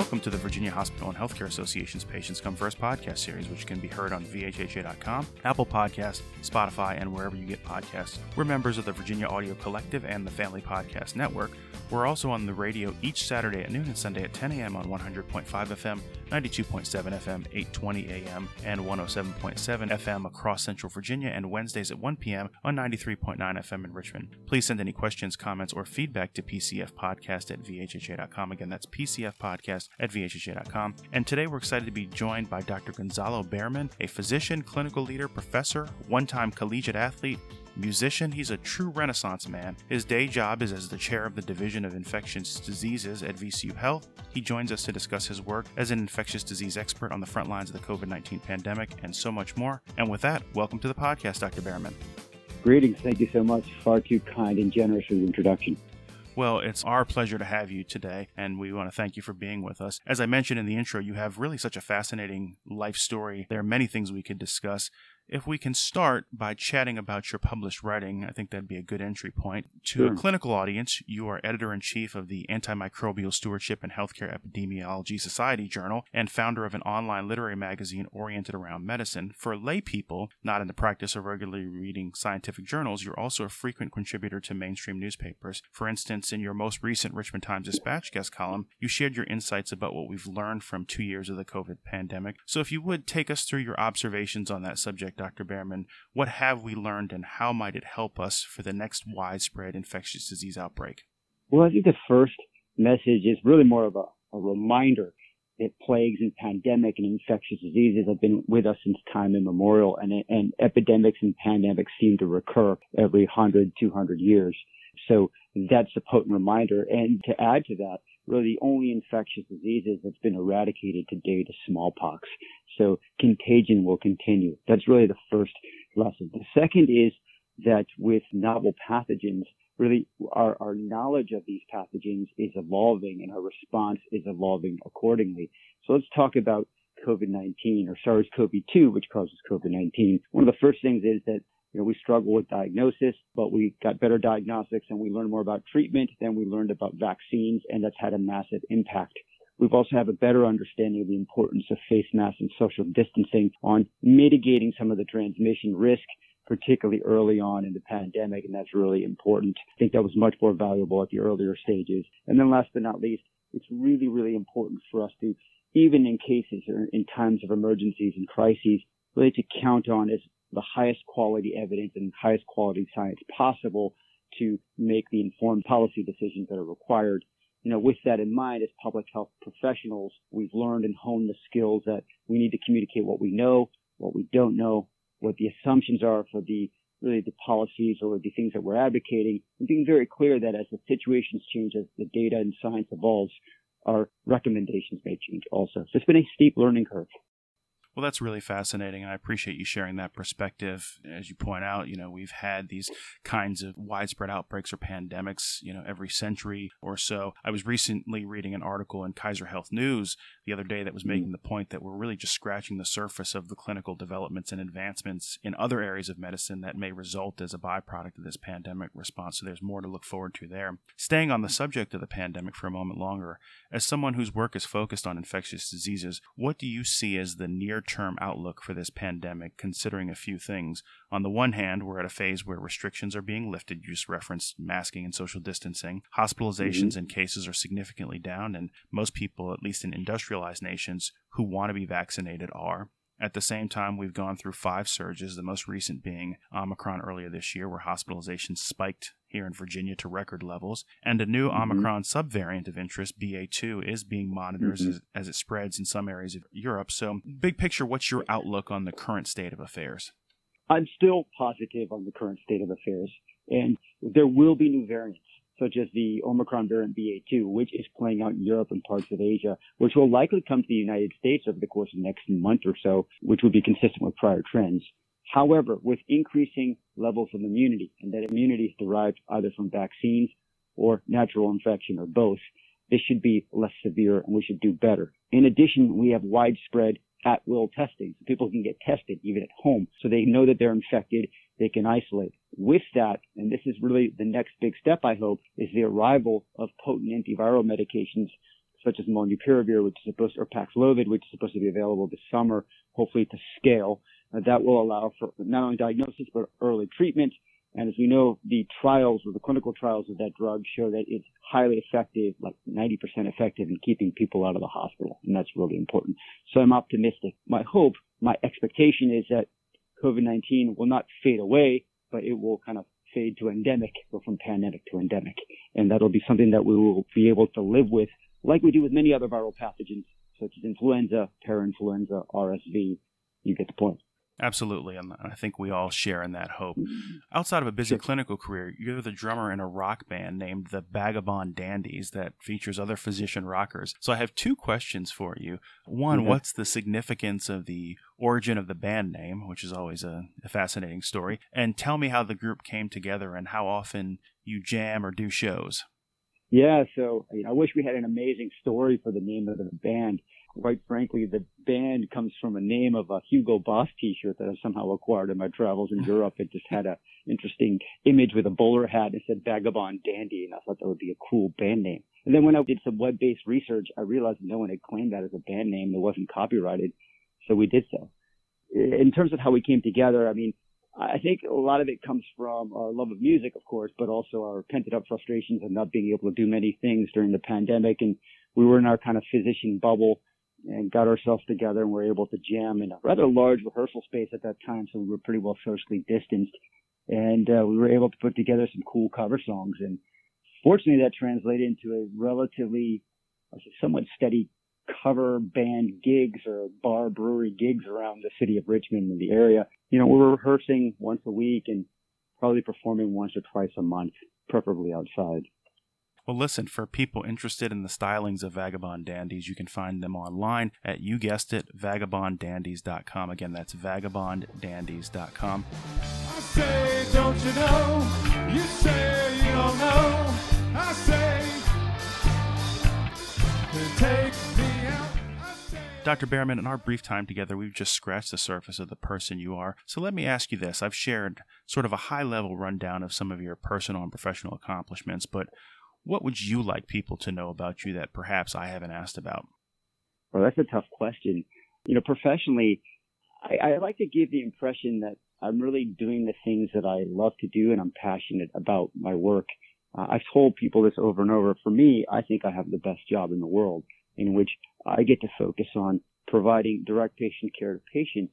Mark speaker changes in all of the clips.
Speaker 1: welcome to the Virginia Hospital and Healthcare Association's Patients Come First podcast series, which can be heard on VHHA.com, Apple Podcasts, Spotify, and wherever you get podcasts. We're members of the Virginia Audio Collective and the Family Podcast Network. We're also on the radio each Saturday at noon and Sunday at 10 a.m. on 100.5 FM, 92.7 FM, 820 AM, and 107.7 FM across Central Virginia, and Wednesdays at 1 p.m. on 93.9 FM in Richmond. Please send any questions, comments, or feedback to PCFpodcast at VHHA.com. Again, that's PCFpodcast at VHHA.com. And today we're excited to be joined by Dr. Gonzalo Bearman, a physician, clinical leader, professor, one time collegiate athlete, Musician, he's a true renaissance man. His day job is as the chair of the Division of Infectious Diseases at VCU Health. He joins us to discuss his work as an infectious disease expert on the front lines of the COVID 19 pandemic and so much more. And with that, welcome to the podcast, Dr. Bearman.
Speaker 2: Greetings. Thank you so much. Far too kind and generous for the introduction.
Speaker 1: Well, it's our pleasure to have you today, and we want to thank you for being with us. As I mentioned in the intro, you have really such a fascinating life story. There are many things we could discuss. If we can start by chatting about your published writing, I think that'd be a good entry point. To
Speaker 2: Sure.
Speaker 1: a clinical audience, you are editor in chief of the Antimicrobial Stewardship and Healthcare Epidemiology Society Journal and founder of an online literary magazine oriented around medicine. For lay people not in the practice of regularly reading scientific journals, you're also a frequent contributor to mainstream newspapers. For instance, in your most recent Richmond Times Dispatch guest column, you shared your insights about what we've learned from two years of the COVID pandemic. So if you would take us through your observations on that subject, Dr. Bearman, what have we learned and how might it help us for the next widespread infectious disease outbreak?
Speaker 2: Well, I think the first message is really more of a, a reminder that plagues and pandemic and infectious diseases have been with us since time immemorial and, and epidemics and pandemics seem to recur every 100, 200 years. So that's a potent reminder. And to add to that, really the only infectious diseases that's been eradicated to date is smallpox. So contagion will continue. That's really the first lesson. The second is that with novel pathogens, really our, our knowledge of these pathogens is evolving and our response is evolving accordingly. So let's talk about COVID-19 or SARS-CoV-2, which causes COVID-19. One of the first things is that you know, we struggle with diagnosis, but we got better diagnostics and we learned more about treatment than we learned about vaccines, and that's had a massive impact. We've also have a better understanding of the importance of face masks and social distancing on mitigating some of the transmission risk, particularly early on in the pandemic, and that's really important. I think that was much more valuable at the earlier stages. And then last but not least, it's really, really important for us to, even in cases or in times of emergencies and crises, really to count on as the highest quality evidence and highest quality science possible to make the informed policy decisions that are required. You know, with that in mind, as public health professionals, we've learned and honed the skills that we need to communicate what we know, what we don't know, what the assumptions are for the really the policies or the things that we're advocating, and being very clear that as the situations change, as the data and science evolves, our recommendations may change also. So it's been a steep learning curve.
Speaker 1: Well, that's really fascinating, and I appreciate you sharing that perspective. As you point out, you know, we've had these kinds of widespread outbreaks or pandemics, you know, every century or so. I was recently reading an article in Kaiser Health News the other day that was making mm-hmm. the point that we're really just scratching the surface of the clinical developments and advancements in other areas of medicine that may result as a byproduct of this pandemic response. So there's more to look forward to there. Staying on the subject of the pandemic for a moment longer, as someone whose work is focused on infectious diseases, what do you see as the near term outlook for this pandemic, considering a few things? On the one hand, we're at a phase where restrictions are being lifted. You just referenced masking and social distancing. Hospitalizations mm-hmm. and cases are significantly down, and most people, at least in industrialized nations who want to be vaccinated, are. At the same time, we've gone through five surges, the most recent being Omicron earlier this year, where hospitalizations spiked here in Virginia to record levels. And a new
Speaker 2: Mhm.
Speaker 1: Omicron subvariant of interest, BA2, is being monitored
Speaker 2: Mhm.
Speaker 1: as, as it spreads in some areas of Europe. So, big picture, what's your outlook on the current state of affairs?
Speaker 2: I'm still positive on the current state of affairs, and there will be new variants, such as the Omicron variant BA2, which is playing out in Europe and parts of Asia, which will likely come to the United States over the course of the next month or so, which would be consistent with prior trends. However, with increasing levels of immunity, and that immunity is derived either from vaccines or natural infection or both, this should be less severe and we should do better. In addition, we have widespread at will testing. So people can get tested even at home. So they know that they're infected. They can isolate. With that, and this is really the next big step, I hope, is the arrival of potent antiviral medications such as molnupiravir, which is supposed, or Paxlovid, which is supposed to be available this summer, hopefully to scale. Uh, that will allow for not only diagnosis but early treatment. And as we know, the trials or the clinical trials of that drug show that it's highly effective, like 90% effective in keeping people out of the hospital. And that's really important. So I'm optimistic. My hope, my expectation is that COVID-19 will not fade away, but it will kind of fade to endemic, go from pandemic to endemic. And that'll be something that we will be able to live with like we do with many other viral pathogens, such as influenza, parainfluenza, RSV. You get the point.
Speaker 1: Absolutely, and I think we all share in that hope. Mm-hmm. Outside of a busy clinical career, you're the drummer in a rock band named the Vagabond Dandies that features other physician rockers. So I have two questions for you. One, mm-hmm. what's the significance of the origin of the band name, which is always a, a fascinating story? And tell me how the group came together and how often you jam or do shows.
Speaker 2: Yeah, so you know, I wish we had an amazing story for the name of the band. Quite frankly, the band comes from a name of a Hugo Boss T-shirt that I somehow acquired in my travels in Europe. It just had a interesting image with a bowler hat. and said Vagabond Dandy, and I thought that would be a cool band name. And then when I did some web-based research, I realized no one had claimed that as a band name. It wasn't copyrighted, so we did so. In terms of how we came together, I mean, I think a lot of it comes from our love of music, of course, but also our pent up frustrations of not being able to do many things during the pandemic. And we were in our kind of physician bubble and got ourselves together and were able to jam in a rather large rehearsal space at that time. So we were pretty well socially distanced and uh, we were able to put together some cool cover songs. And fortunately that translated into a relatively, somewhat steady cover band gigs or bar brewery gigs around the city of Richmond and the area. You know, we were rehearsing once a week and probably performing once or twice a month, preferably outside.
Speaker 1: Well, listen, for people interested in the stylings of Vagabond Dandies, you can find them online at, you guessed it, vagabonddandies.com. Again, that's vagabonddandies.com. I say, don't you know? You say you don't know. I say, take Dr. Bearman, in our brief time together, we've just scratched the surface of the person you are. So let me ask you this. I've shared sort of a high level rundown of some of your personal and professional accomplishments, but what would you like people to know about you that perhaps I haven't asked about?
Speaker 2: Well, that's a tough question. You know, professionally, I, I like to give the impression that I'm really doing the things that I love to do and I'm passionate about my work. Uh, I've told people this over and over. For me, I think I have the best job in the world in which I get to focus on providing direct patient care to patients,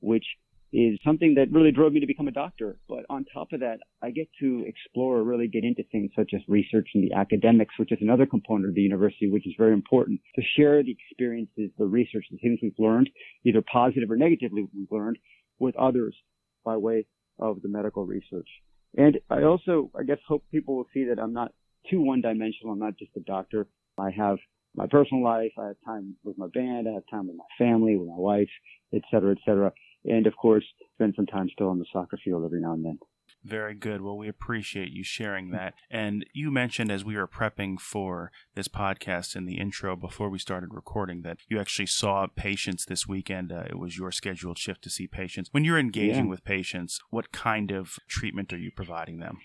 Speaker 2: which is something that really drove me to become a doctor. But on top of that, I get to explore or really get into things such as research and the academics, which is another component of the university, which is very important to share the experiences, the research, the things we've learned, either positive or negatively we've learned with others by way of the medical research. And I also, I guess, hope people will see that I'm not too one dimensional. I'm not just a doctor. I have my personal life. I have time with my band. I have time with my family, with my wife, et cetera, et cetera. And of course, spend some time still on the soccer field every now and then.
Speaker 1: Very good. Well, we appreciate you sharing that. And you mentioned as we were prepping for this podcast in the intro before we started recording that you actually saw patients this weekend. Uh, it was your scheduled shift to see patients. When you're engaging yeah. with patients, what kind of treatment are you providing them?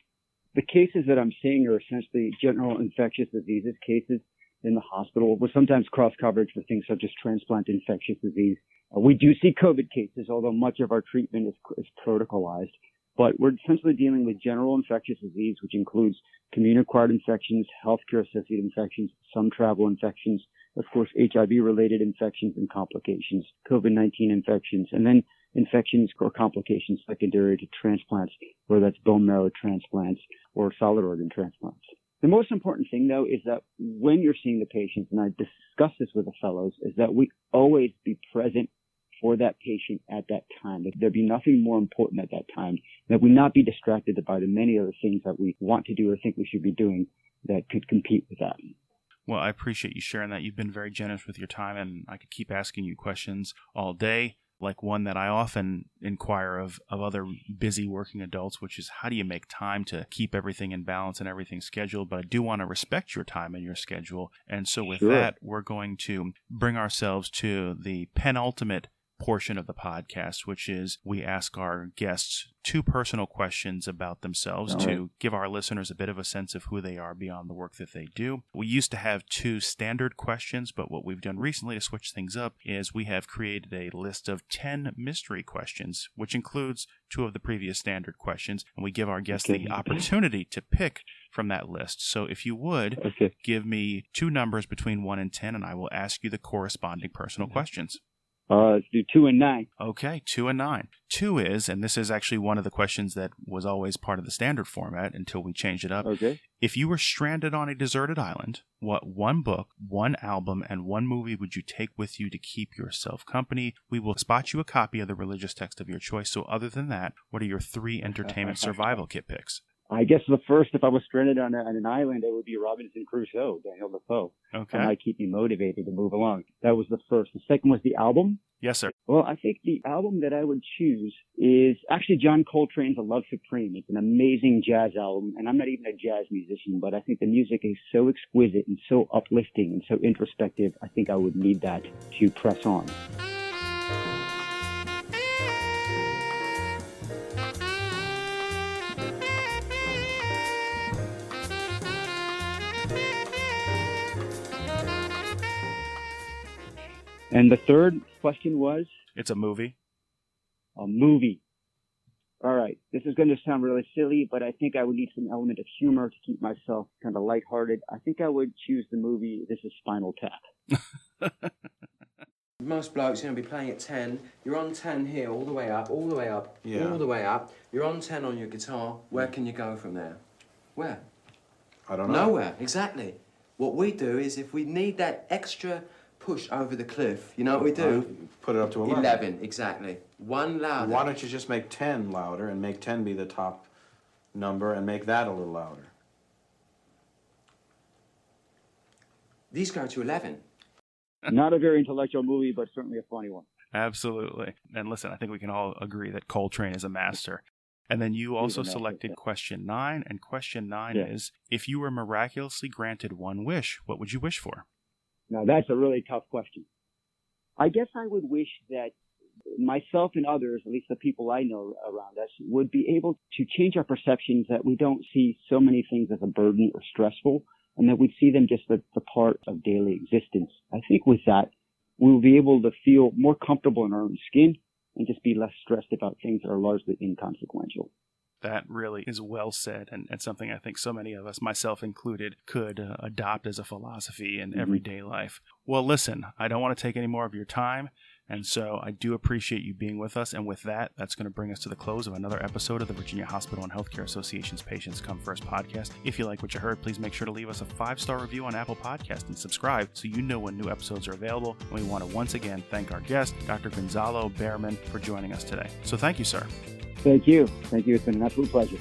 Speaker 2: The cases that I'm seeing are essentially general infectious diseases cases in the hospital with sometimes cross coverage for things such as transplant infectious disease. Uh, we do see COVID cases, although much of our treatment is, is protocolized. But we're essentially dealing with general infectious disease, which includes community-acquired infections, healthcare-associated infections, some travel infections, of course, HIV-related infections and complications, COVID-19 infections, and then infections or complications secondary to transplants, whether that's bone marrow transplants or solid organ transplants. The most important thing though is that when you're seeing the patients, and I discuss this with the fellows, is that we always be present for that patient at that time. That there be nothing more important at that time. That we not be distracted by the many other things that we want to do or think we should be doing that could compete with that.
Speaker 1: Well, I appreciate you sharing that. You've been very generous with your time, and I could keep asking you questions all day like one that I often inquire of of other busy working adults, which is how do you make time to keep everything in balance and everything scheduled? But I do want to respect your time and your schedule. And so with sure. that, we're going to bring ourselves to the penultimate portion of the podcast, which is we ask our guests two personal questions about themselves
Speaker 2: All
Speaker 1: to
Speaker 2: right.
Speaker 1: give our listeners a bit of a sense of who they are beyond the work that they do. We used to have two standard questions, but what we've done recently to switch things up is we have created a list of 10 mystery questions, which includes two of the previous standard questions, and we give our guests
Speaker 2: Okay.
Speaker 1: the opportunity to pick from that list. So if you would,
Speaker 2: Okay.
Speaker 1: give me two numbers between 1 and 10, and I will ask you the corresponding personal mm-hmm. questions.
Speaker 2: Uh, let's do two and nine.
Speaker 1: Okay, two and nine. Two is, and this is actually one of the questions that was always part of the standard format until we changed it up.
Speaker 2: Okay.
Speaker 1: If you were stranded on a deserted island, what one book, one album, and one movie would you take with you to keep yourself company? We will spot you a copy of the religious text of your choice. So, other than that, what are your three entertainment survival kit picks?
Speaker 2: I guess the first, if I was stranded on, a, on an island, it would be Robinson Crusoe, Daniel Defoe.
Speaker 1: Okay.
Speaker 2: That might keep me motivated to move along. That was the first. The second was the album.
Speaker 1: Yes, sir.
Speaker 2: Well, I think the album that I would choose is actually John Coltrane's A Love Supreme. It's an amazing jazz album, and I'm not even a jazz musician, but I think the music is so exquisite and so uplifting and so introspective. I think I would need that to press on. And the third question was
Speaker 1: It's a movie.
Speaker 2: a movie. All right, this is going to sound really silly, but I think I would need some element of humor to keep myself kind of lighthearted. I think I would choose the movie This is Spinal Tap.
Speaker 3: Most blokes, you know, be playing at 10. You're on 10 here, all the way up, all the way up,
Speaker 4: Yeah.
Speaker 3: all the way up. You're on 10 on your guitar. Where can you go from there? Where?
Speaker 4: I don't know.
Speaker 3: Nowhere, exactly. What we do is if we need that extra push over the cliff, you know what we do?
Speaker 4: Uh, Put it up to 11.
Speaker 3: 11, exactly. One louder.
Speaker 4: Why don't you just make 10 louder and make 10 be the top number and make that a little louder?
Speaker 3: These go to 11.
Speaker 2: Not a very intellectual movie, but certainly a funny one.
Speaker 1: Absolutely. And listen, I think we can all agree that Coltrane is a master. And then you also
Speaker 2: a master,
Speaker 1: selected
Speaker 2: yeah.
Speaker 1: question nine, and question nine
Speaker 2: Yeah.
Speaker 1: is if you were miraculously granted one wish, what would you wish for?
Speaker 2: Now that's a really tough question. I guess I would wish that myself and others, at least the people I know around us, would be able to change our perceptions that we don't see so many things as a burden or stressful, and that we see them just as a part of daily existence. I think with that, we will be able to feel more comfortable in our own skin and just be less stressed about things that are largely inconsequential.
Speaker 1: That really is well said, and, and something I think so many of us, myself included, could uh, adopt as a philosophy in
Speaker 2: Mhm.
Speaker 1: everyday life. Well, listen, I don't want to take any more of your time, and so I do appreciate you being with us. And with that, that's going to bring us to the close of another episode of the Virginia Hospital and Healthcare Association's Patients Come First podcast. If you like what you heard, please make sure to leave us a five star review on Apple Podcast and subscribe so you know when new episodes are available. And we want to once again thank our guest, Dr. Gonzalo Bearman, for joining us today. So thank you, sir.
Speaker 2: Thank you. Thank you. It's been an absolute pleasure.